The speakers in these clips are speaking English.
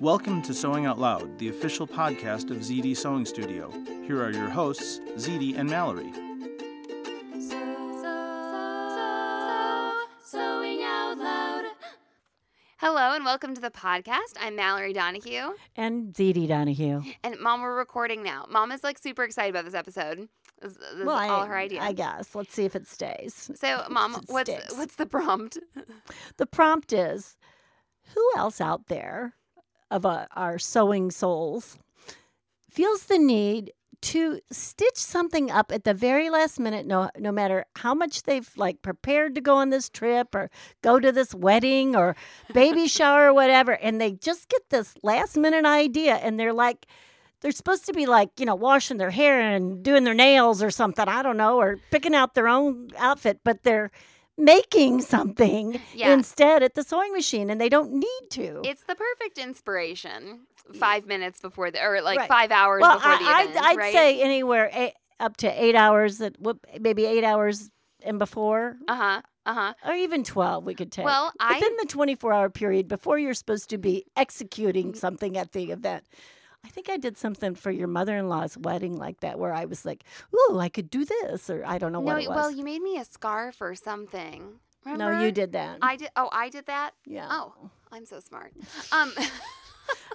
Welcome to Sewing Out Loud, the official podcast of ZJ Sewing Studio. Here are your hosts, ZJ and Mallory. Sewing out loud. Hello and welcome to the podcast. I'm Mallory Donahue. And ZJ Donahue. And Mom, we're recording now. Mom is like super excited about this episode. This, this well, is all I, her idea. I guess. Let's see if it stays. So, Mom, It what's sticks. what's the prompt? The prompt is who else out there of uh, our sewing souls feels the need to stitch something up at the very last minute no no matter how much they've like prepared to go on this trip or go to this wedding or baby shower or whatever and they just get this last minute idea and they're like they're supposed to be like you know washing their hair and doing their nails or something i don't know or picking out their own outfit but they're making something Yeah. instead at the sewing machine and they don't need to It's the perfect inspiration. Five minutes before the, or like Right. five hours well before the I, event, I'd, I'd right? say anywhere eight, up to eight hours that maybe eight hours and before Uh huh. Uh huh. or even 12 we could take Well, I- within the 24 hour period before you're supposed to be executing something at the event i think i did something for your mother-in-law's wedding like that where i was like ooh i could do this or i don't know No, what it was well, you made me a scarf or something. Remember? no you did that I did. Oh, I did that. yeah Oh, I'm so smart. Um.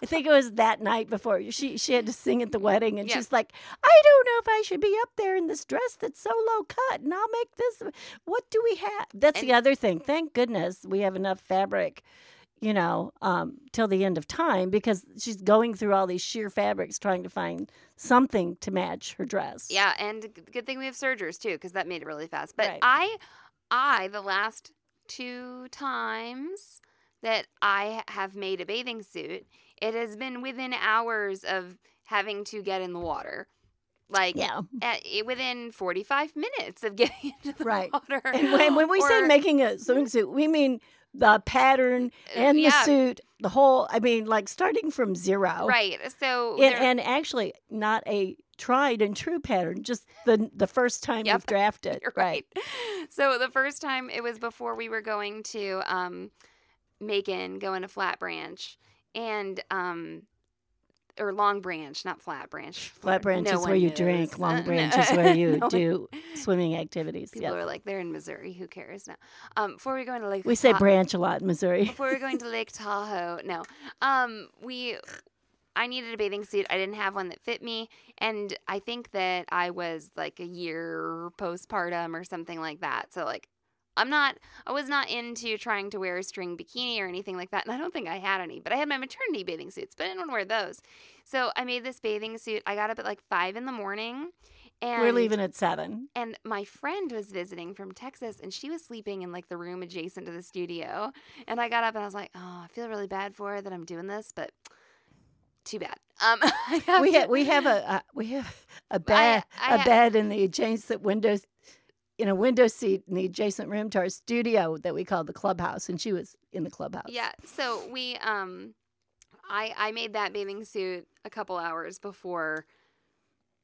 I think it was that night before she she had to sing at the wedding, and Yeah. she's like, "I don't know if I should be up there in this dress that's so low cut, and I'll make this. What do we have?" That's the other thing. Thank goodness we have enough fabric, you know, um, till the end of time because she's going through all these sheer fabrics trying to find something to match her dress. Yeah, and good thing we have sergers too, because that made it really fast. But Right. I, I the last two times that I have made a bathing suit, it has been within hours of having to get in the water, like Yeah. at, within forty five minutes of getting into the Right. water. And when, when we say making a swimming suit, we mean the pattern and the suit, the whole. I mean, like starting from zero. right, so And, and actually, not a tried and true pattern, just the the first time Yep. you've drafted. You're right. So the first time it was before we were going to um, Macon, going to Flat Branch, and um, or Long Branch, not Flat Branch. Flat branch No is where you knows. drink. Uh, Long no- branch is where you no one- do swimming activities. People Yeah. are like, they're in Missouri. Who cares now? Um, before we go into Lake, We say branch a lot in Missouri. before we're going to Lake Tahoe. No. Um, we I needed a bathing suit. I didn't have one that fit me, and I think that I was like a year postpartum or something like that. So like I'm not I was not into trying to wear a string bikini or anything like that, and I don't think I had any, but I had my maternity bathing suits, but I didn't want to wear those. So I made this bathing suit. I got up at like five in the morning. And We're leaving at seven. and my friend was visiting from Texas and she was sleeping in like the room adjacent to the studio. And I got up and I was like, oh, I feel really bad for her that I'm doing this, but too bad. Um, have We to- have we have a uh, we have a bed I a ha- bed in the adjacent windows in a window seat in the adjacent room to our studio that we called the clubhouse, and she was in the clubhouse. Yeah. So we, um, I I made that bathing suit a couple hours before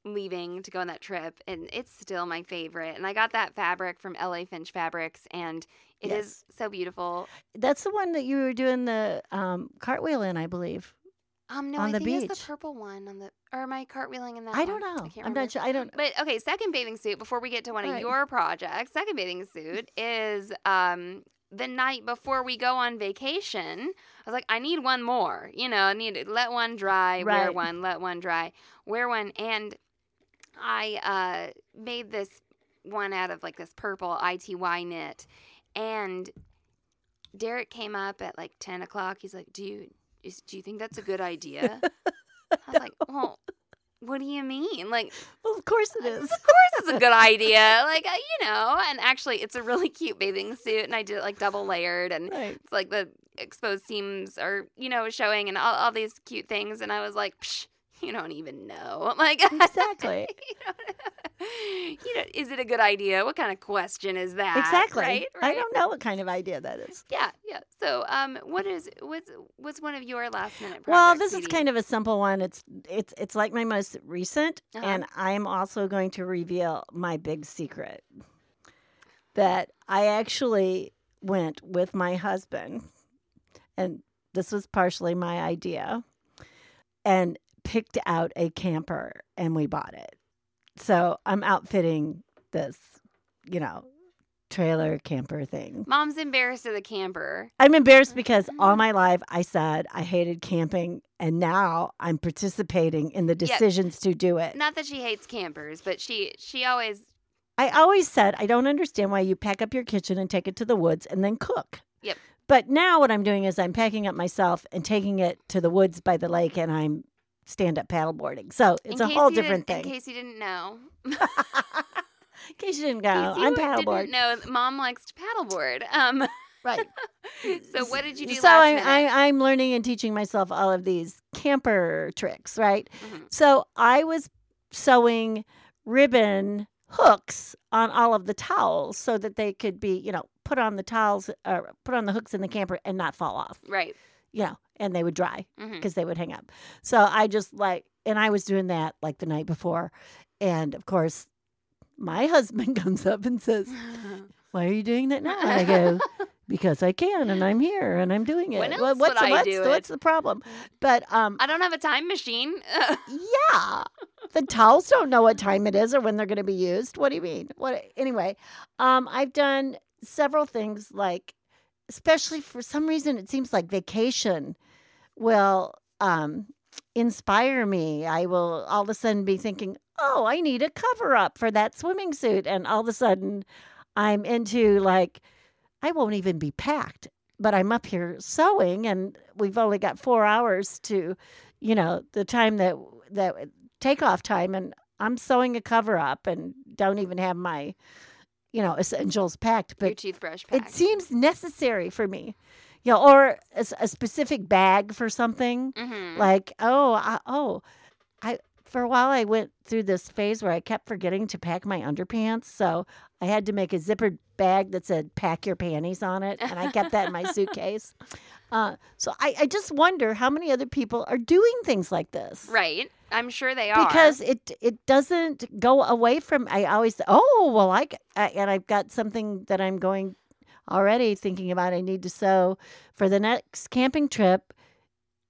leaving to go on that trip, and it's still my favorite. And I got that fabric from LA Finch Fabrics, and it is Yes. so beautiful. That's the one that you were doing the um, cartwheel in, I believe. Um, no, On I the think it's beach. the purple one on the, or am I cartwheeling in that? I don't know. I can't I'm remember. not sure. I don't. But okay, second bathing suit before we get to one of Right. your projects. Second bathing suit is um the night before we go on vacation, I was like, I need one more. You know, I need let one dry, wear one, let one dry, wear one. And I uh, made this one out of like this purple ITY knit. And Derek came up at like 10 o'clock. He's like, Do you, is, do you think that's a good idea? I was like, Well, what do you mean? Like, Well, of course it is. of course it's a good idea. Like, uh, you know, and actually it's a really cute bathing suit and I did it like double layered and Right. it's like the exposed seams are, you know, showing and all, all these cute things. And I was like, Psh, you don't even know. Like, Exactly. you, don't, you know, is it a good idea? What kind of question is that? Exactly. Right? I don't know what kind of idea that is. Yeah, yeah. So, um, what is what's what's one of your last minute projects? Well, this is kind of a simple one. It's it's it's like my most recent, Uh-huh. and I'm also going to reveal my big secret that I actually went with my husband, and this was partially my idea, and picked out a camper, and we bought it. So I'm outfitting this, you know, trailer camper thing. Mom's embarrassed of the camper. I'm embarrassed because Mm-hmm. all my life I said I hated camping, and now I'm participating in the decisions to do it. Not that she hates campers, but she she always I always said I don't understand why you pack up your kitchen and take it to the woods and then cook. Yep. But now what I'm doing is I'm packing up myself and taking it to the woods by the lake, and I'm stand up paddleboarding. So it's a whole different thing. In case you didn't know, In case you didn't case I'm paddleboard. Didn't know, Mom likes to paddleboard. Um, Right. so what did you do so last I, I'm learning and teaching myself all of these camper tricks, right? Mhm. So I was sewing ribbon hooks on all of the towels so that they could be, you know, put on the towels or put on the hooks in the camper and not fall off, right. you know, and they would dry because they would hang up. So I just like, and I was doing that like the night before. And of course, my husband comes up and says, Why are you doing that now? And I go, Because I can and I'm here and I'm doing it. When Well, else what's, I what's, do what's the problem? But um, I don't have a time machine. yeah. The towels don't know what time it is or when they're going to be used. What do you mean? What anyway, um I've done several things like especially for some reason it seems like vacation will um inspire me. I will all of a sudden be thinking, "Oh, I need a cover up for that swimming suit." And all of a sudden I'm into like I won't even be packed, but I'm up here sewing and we've only got 4 hours to you know, the time that that takeoff time and I'm sewing a cover up and don't even have my you know, essentials packed, Your but toothbrush it seems necessary for me. You know, or a specific bag for something hmm like oh I, oh I for a while I went through this phase where I kept forgetting to pack my underpants, so I had to make a zippered bag that said "pack your panties" on it, and I kept that in my suitcase. Uh, so I, I just wonder how many other people are doing things like this, Right. I'm sure they are. Because it it doesn't go away from. I always oh well I and I've got something that I'm going already thinking about. I need to sew for the next camping trip.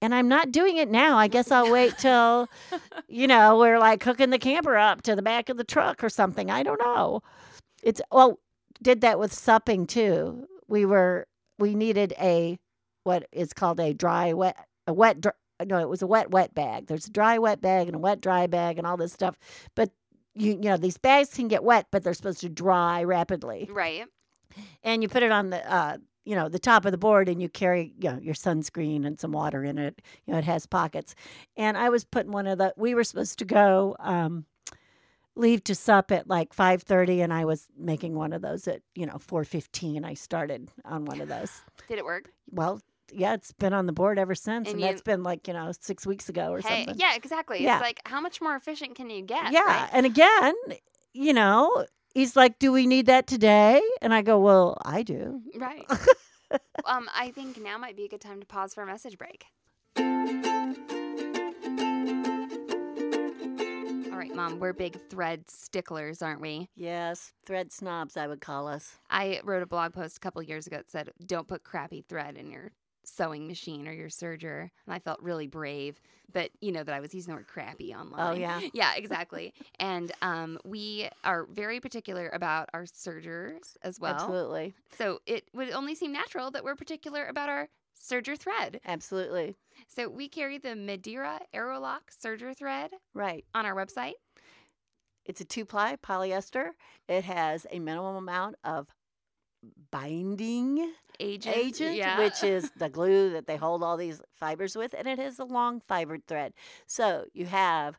And I'm not doing it now. I guess I'll wait till, you know, we're like hooking the camper up to the back of the truck or something. I don't know. It's well, did that with supping too. We were we needed a what is called a dry wet a wet dr- no it was a wet wet bag. There's a dry wet bag and a wet dry bag and all this stuff. But you you know these bags can get wet, but they're supposed to dry rapidly right. And you put it on the uh you know the top of the board and you carry you know your sunscreen and some water in it you know it has pockets and i was putting one of the we were supposed to go um leave to sup at like 5.30 and i was making one of those at you know 4.15 i started on one of those Did it work? well yeah it's been on the board ever since And and, you- that's been like you know six weeks ago or Hey, something yeah, exactly. Yeah. It's like how much more efficient can you get? yeah right? and again you know he's like do we need that today and i go well i do Right. um, I think now might be a good time to pause for a message break. All right, Mom, we're big thread sticklers, aren't we? Yes, thread snobs, I would call us. I wrote a blog post a couple years ago that said, "Don't put crappy thread in your sewing machine or your serger. And I felt really brave, but you know that I was using the word crappy online. Oh, yeah. Yeah, exactly. and um, we are very particular about our sergers as well. Absolutely. So it would only seem natural that we're particular about our serger thread. Absolutely. So we carry the Madeira Aerolock serger thread Right. on our website. It's a two ply polyester. It has a minimum amount of binding Agent, agent, yeah. which is the glue that they hold all these fibers with, and it is a long fibered thread. So you have,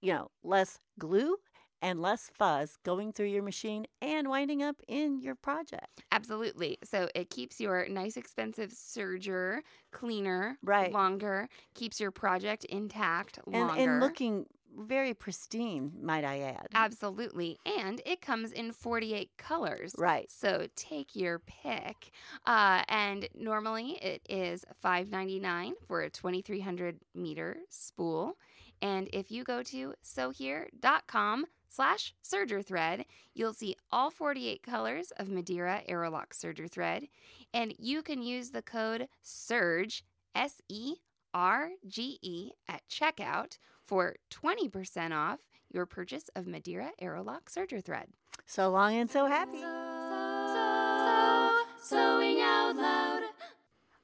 you know, less glue and less fuzz going through your machine and winding up in your project. Absolutely. So it keeps your nice, expensive serger cleaner Right. longer, keeps your project intact And, longer. and looking very pristine, might I add. Absolutely. And it comes in 48 colors. Right. So take your pick. Uh, and normally it is $5.99 for a 2300 meter spool. And if you go to sewhere.com slash serger thread, you'll see all 48 colors of Madeira Aerolock serger thread. And you can use the code SURGE, S E R G E, at checkout for 20% off your purchase of Madeira Aerolock serger thread. So long and so happy. Sewing out loud.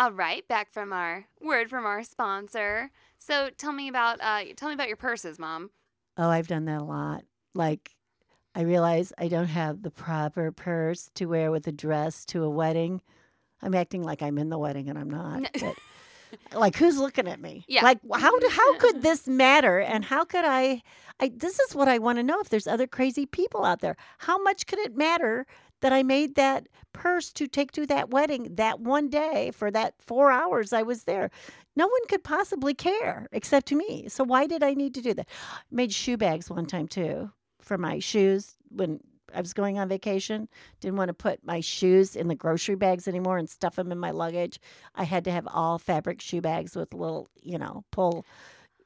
All right, back from our word from our sponsor. So tell me about uh, tell me about your purses, Mom. Oh, I've done that a lot. Like, I realize I don't have the proper purse to wear with a dress to a wedding. I'm acting like I'm in the wedding and I'm not. But, like, who's looking at me? Yeah. Like, how how could this matter? And how could I? I this is what I want to know. If there's other crazy people out there, how much could it matter that I made that purse to take to that wedding that one day for that four hours I was there? No one could possibly care except to me. So why did I need to do that? Made shoe bags one time too for my shoes when I was going on vacation. Didn't want to put my shoes in the grocery bags anymore and stuff them in my luggage. I had to have all fabric shoe bags with little, you know, pull,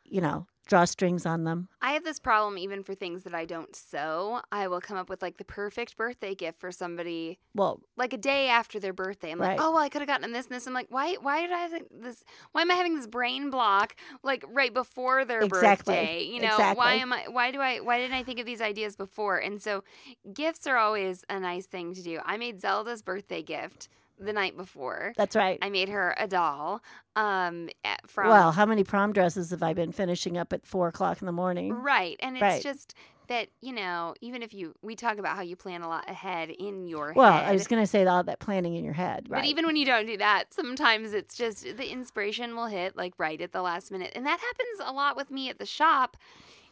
you know, drawstrings on them. I have this problem even for things that I don't sew. I will come up with like the perfect birthday gift for somebody Well, like a day after their birthday. I'm like, oh well, I could have gotten them this and this. I'm like, why? Why did I have this? Why am I having this brain block like right before their Exactly. birthday? You know, Exactly. why am I? Why do I? Why didn't I think of these ideas before? And so, gifts are always a nice thing to do. I made Zelda's birthday gift the night before. that's right. I made her a doll. Um, at- from well, how many prom dresses have I been finishing up at four o'clock in the morning? Right. And it's Right. just that, you know, even if you, we talk about how you plan a lot ahead in your Well, head. I was going to say all that planning in your head, right? But even when you don't do that, sometimes it's just the inspiration will hit like right at the last minute. And that happens a lot with me at the shop.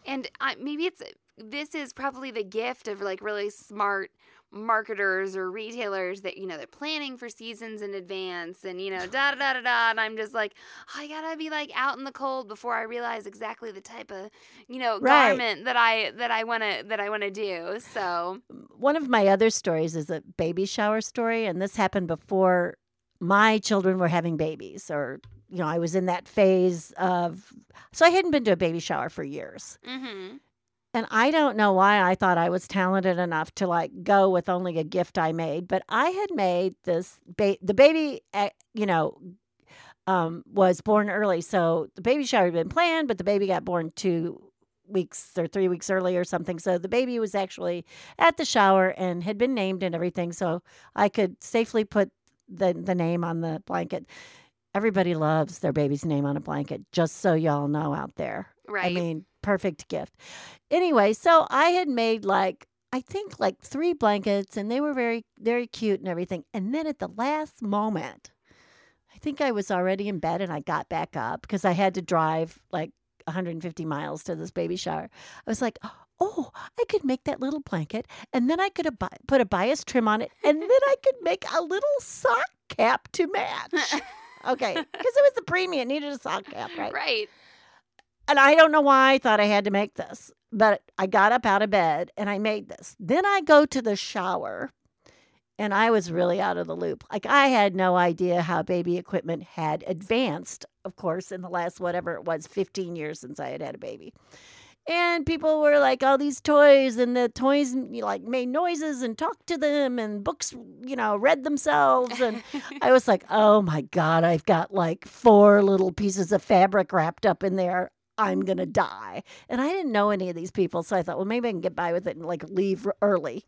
And I, maybe it's, this is probably the gift of like really smart marketers or retailers that, you know, they're planning for seasons in advance and, you know, da da da da da. And I'm just like, "Oh, I gotta be like out in the cold before I realize exactly the type of, you know, Right. garment that I, that I want to, that I want to do. So, one of my other stories is a baby shower story, and this happened before my children were having babies, or you know, I was in that phase of. So I hadn't been to a baby shower for years, mm-hmm. And I don't know why I thought I was talented enough to like go with only a gift I made, but I had made this. Ba- the baby, uh, you know. Um, was born early, so the baby shower had been planned, but the baby got born two weeks or three weeks early or something. So the baby was actually at the shower and had been named and everything. So I could safely put the the name on the blanket. Everybody loves their baby's name on a blanket. Just so y'all know out there. Right. I mean, perfect gift. Anyway, so I had made like I think like three blankets and they were very very cute and everything. And then at the last moment, I think I was already in bed and I got back up because I had to drive like 150 miles to this baby shower. I was like, "Oh, I could make that little blanket and then I could ab- put a bias trim on it and then I could make a little sock cap to match." Okay, because it was the premium, it needed a sock cap, right? right. And I don't know why I thought I had to make this, but I got up out of bed and I made this. Then I go to the shower and I was really out of the loop. Like I had no idea how baby equipment had advanced, of course, in the last whatever it was 15 years since I had had a baby. And people were like, all these toys, and the toys like made noises and talked to them, and books, you know, read themselves. And I was like, oh my God, I've got like four little pieces of fabric wrapped up in there. I'm going to die. And I didn't know any of these people. So I thought, well, maybe I can get by with it and like leave early,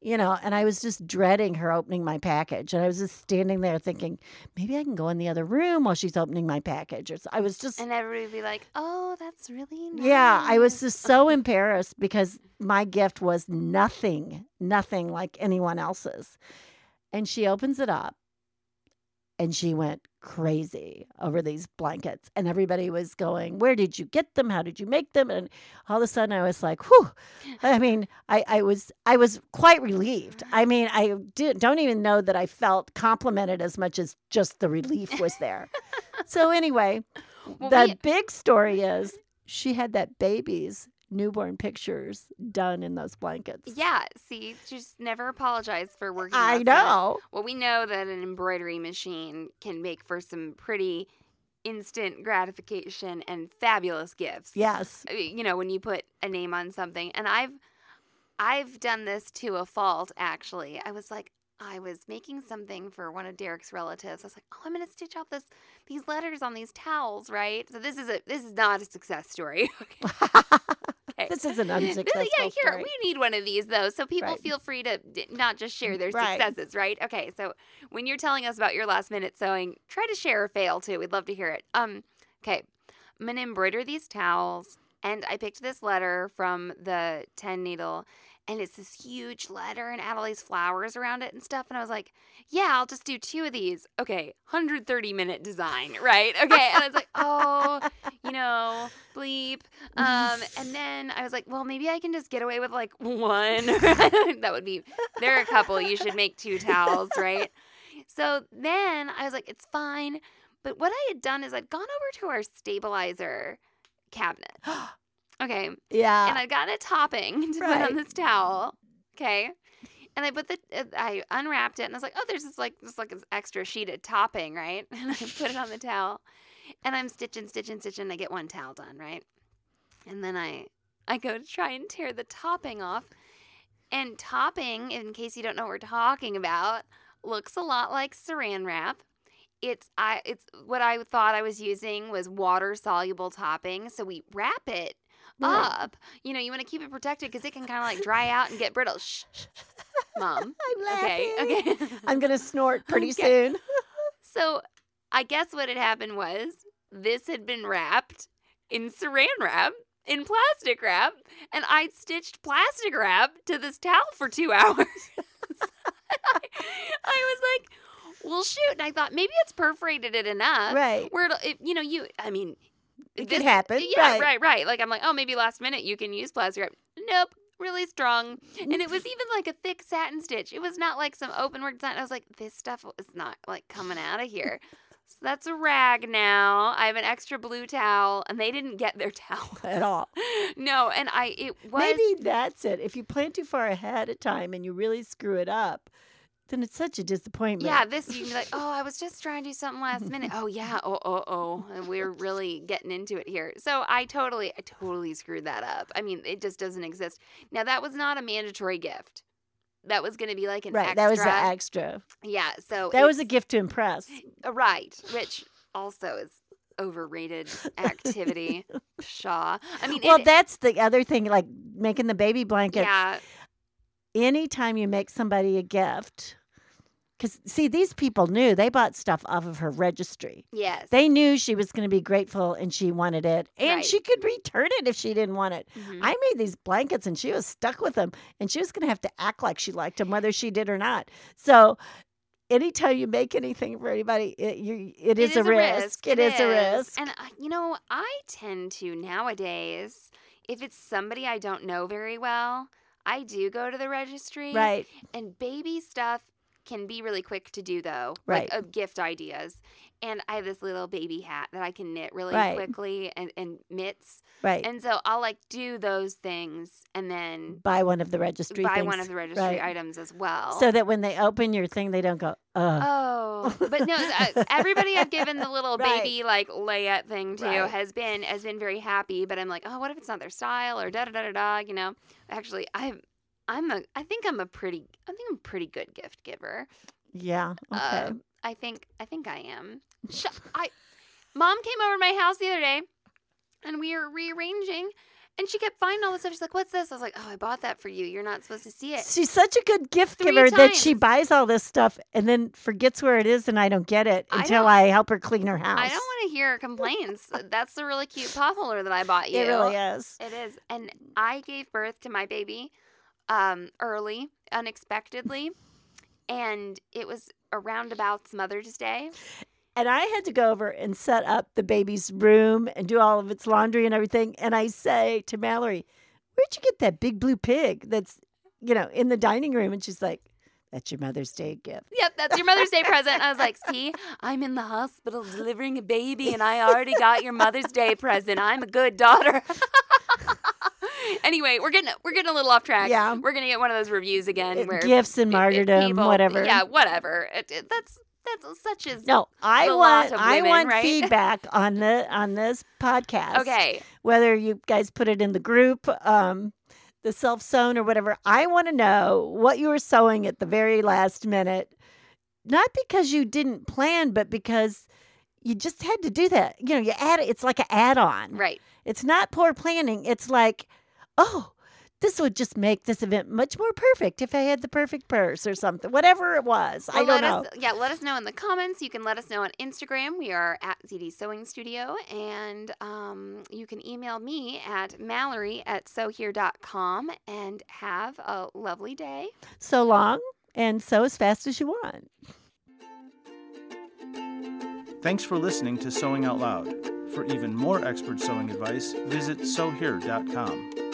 you know. And I was just dreading her opening my package. And I was just standing there thinking, maybe I can go in the other room while she's opening my package. Or so. I was just, And everybody would be like, "Oh, that's really nice." yeah, I was just so embarrassed because my gift was nothing, nothing like anyone else's. And she opens it up and she went crazy over these blankets. And everybody was going, Where did you get them? How did you make them? And all of a sudden I was like, Whew. I mean, I, I was I was quite relieved. I mean, I did, don't even know that I felt complimented as much as just the relief was there. so anyway, Well, the we- big story is she had that baby's newborn pictures done in those blankets. Yeah, see, just never apologize for working. I know. Well, we know that an embroidery machine can make for some pretty instant gratification and fabulous gifts. Yes. Uh, you know, when you put a name on something. And I've I've done this to a fault actually. I was like I was making something for one of Derek's relatives. I was like, "Oh, I'm going to stitch out this these letters on these towels, right?" So this is a this is not a success story. This is an unsuccessful yeah, here story. we need one of these though, so people Right. feel free to not just share their Right. successes, right? Okay, so when you're telling us about your last minute sewing, try to share a fail too. We'd love to hear it. Um, okay, I'm gonna embroider these towels, and I picked this letter from the ten needle, and it's this huge letter and add all these flowers around it and stuff. And I was like, yeah, I'll just do two of these. Okay, 130 minute design, right? Okay, and I was like, oh, you know, bleep. Um, and then I was like, well, maybe I can just get away with like one. that would be. there are a couple. You should make two towels, right? So then I was like, it's fine. But what I had done is I'd gone over to our stabilizer cabinet. Okay. yeah. and I got a topping to put on this towel. Okay. And I put the, uh, I unwrapped it and I was like, oh, there's this like, this like this extra sheet of topping, right? And I put it on the towel and I'm stitching, stitching, stitching. I get one towel done, right? And then I, I go to try and tear the topping off. And topping, in case you don't know what we're talking about, looks a lot like saran wrap. It's I it's what I thought I was using was water soluble topping. So we wrap it Right. Up. You know, you want to keep it protected because it can kind of like dry out and get brittle. Shh, mom. I'm laughing. okay. okay. I'm gonna snort pretty Okay. soon. so I guess what had happened was this had been wrapped in saran wrap, in plastic wrap, and I'd stitched plastic wrap to this towel for two hours. I, I was like, well, shoot. And I thought maybe it's perforated it enough. Right. Where it, you know, you, I mean, It could happen, Yeah, right. right, right. Like I'm like, oh, maybe last minute you can use plastic wrap. Nope, really strong, and it was even like a thick satin stitch. It was not like some open work design. I was like, this stuff is not like coming out of here. So that's a rag now. I have an extra blue towel, and they didn't get their towel At all. No, and I it was Maybe that's it. If you plan too far ahead of time and you really screw it up, then it's such a disappointment. Yeah, this you can be like, oh, I was just trying to do something last minute. Oh yeah, oh oh oh, and we're really getting into it here. So I totally, I totally screwed that up. I mean, it just doesn't exist. Now that was not a mandatory gift. That was going to be like an right. extra. That was the extra. yeah. So That was a gift to impress. uh, right, which also is overrated activity. Shaw. I mean, Well, it- that's the other thing, like making the baby blanket. yeah, Anytime you make somebody a gift, because see, these people knew they bought stuff off of her registry. Yes. They knew she was going to be grateful and she wanted it, and Right. she could return it if she didn't want it. Mhm. I made these blankets and she was stuck with them, and she was going to have to act like she liked them, whether she did or not. So, anytime you make anything for anybody, it, you, it is, a, risk. It is, a risk. And, uh, you know, I tend to nowadays, if it's somebody I don't know very well, I do go to the registry. Right. And baby stuff can be really quick to do, though. Right. Like of gift ideas. And I have this little baby hat that I can knit really Right. quickly and, and mitts. Right. And so I'll like do those things and then buy one of the registry buy things. one of the registry Right. items as well. So that when they open your thing, they don't go, oh. Oh, but no, uh, everybody I've given the little Right. baby like layette thing to has been has been very happy. But I'm like, oh, what if it's not their style or da da da da da? You know, actually, I'm I'm a I think I'm a pretty I think I'm a pretty good gift giver. Yeah. Okay. Uh, I think I think I am. I mom came over to my house the other day, and we were rearranging. And she kept finding all this stuff. She's like, "What's this?" I was like, "Oh, I bought that for you. You're not supposed to see it." She's such a good gift Three giver that she buys all this stuff and then forgets where it is, and I don't get it until don't- I help her clean her house. I don't want to hear her complaints. That's the really cute pot holder that I bought you. It really is. It is. And I gave birth to my baby um, early, unexpectedly. And it was around about Mother's Day. And I had to go over and set up the baby's room and do all of its laundry and everything. And I say to Mallory, Where'd you get that big blue pig that's, you know, in the dining room? And she's like, That's your Mother's Day gift. Yep, that's your Mother's Day present. I was like, see, I'm in the hospital delivering a baby and I already got your Mother's Day present. I'm a good daughter. anyway, we're getting we're getting a little off track. Yeah. We're gonna get one of those reviews again where Gifts and martyrdom, people- whatever. Yeah, whatever. It, it- that's that's such as No, I want of I want right? feedback on the on this podcast. Okay. Whether you guys put it in the group, um, the self sewn or whatever. I want to know what you were sewing at the very last minute. Not because you didn't plan, but because you just had to do that. You know, you add it, it's like an add on. Right. It's not poor planning. It's like, oh, this would just make this event much more perfect if I had the perfect purse or something. Whatever it was. I don't let know. Us, yeah, let us know in the comments. You can let us know on Instagram. We are at ZJ Sewing Studio. And um, you can email me at mallory at sewhere.com and have a lovely day. so long and sew as fast as you want. Thanks for listening to Sewing Out Loud. For even more expert sewing advice, visit sewhere.com.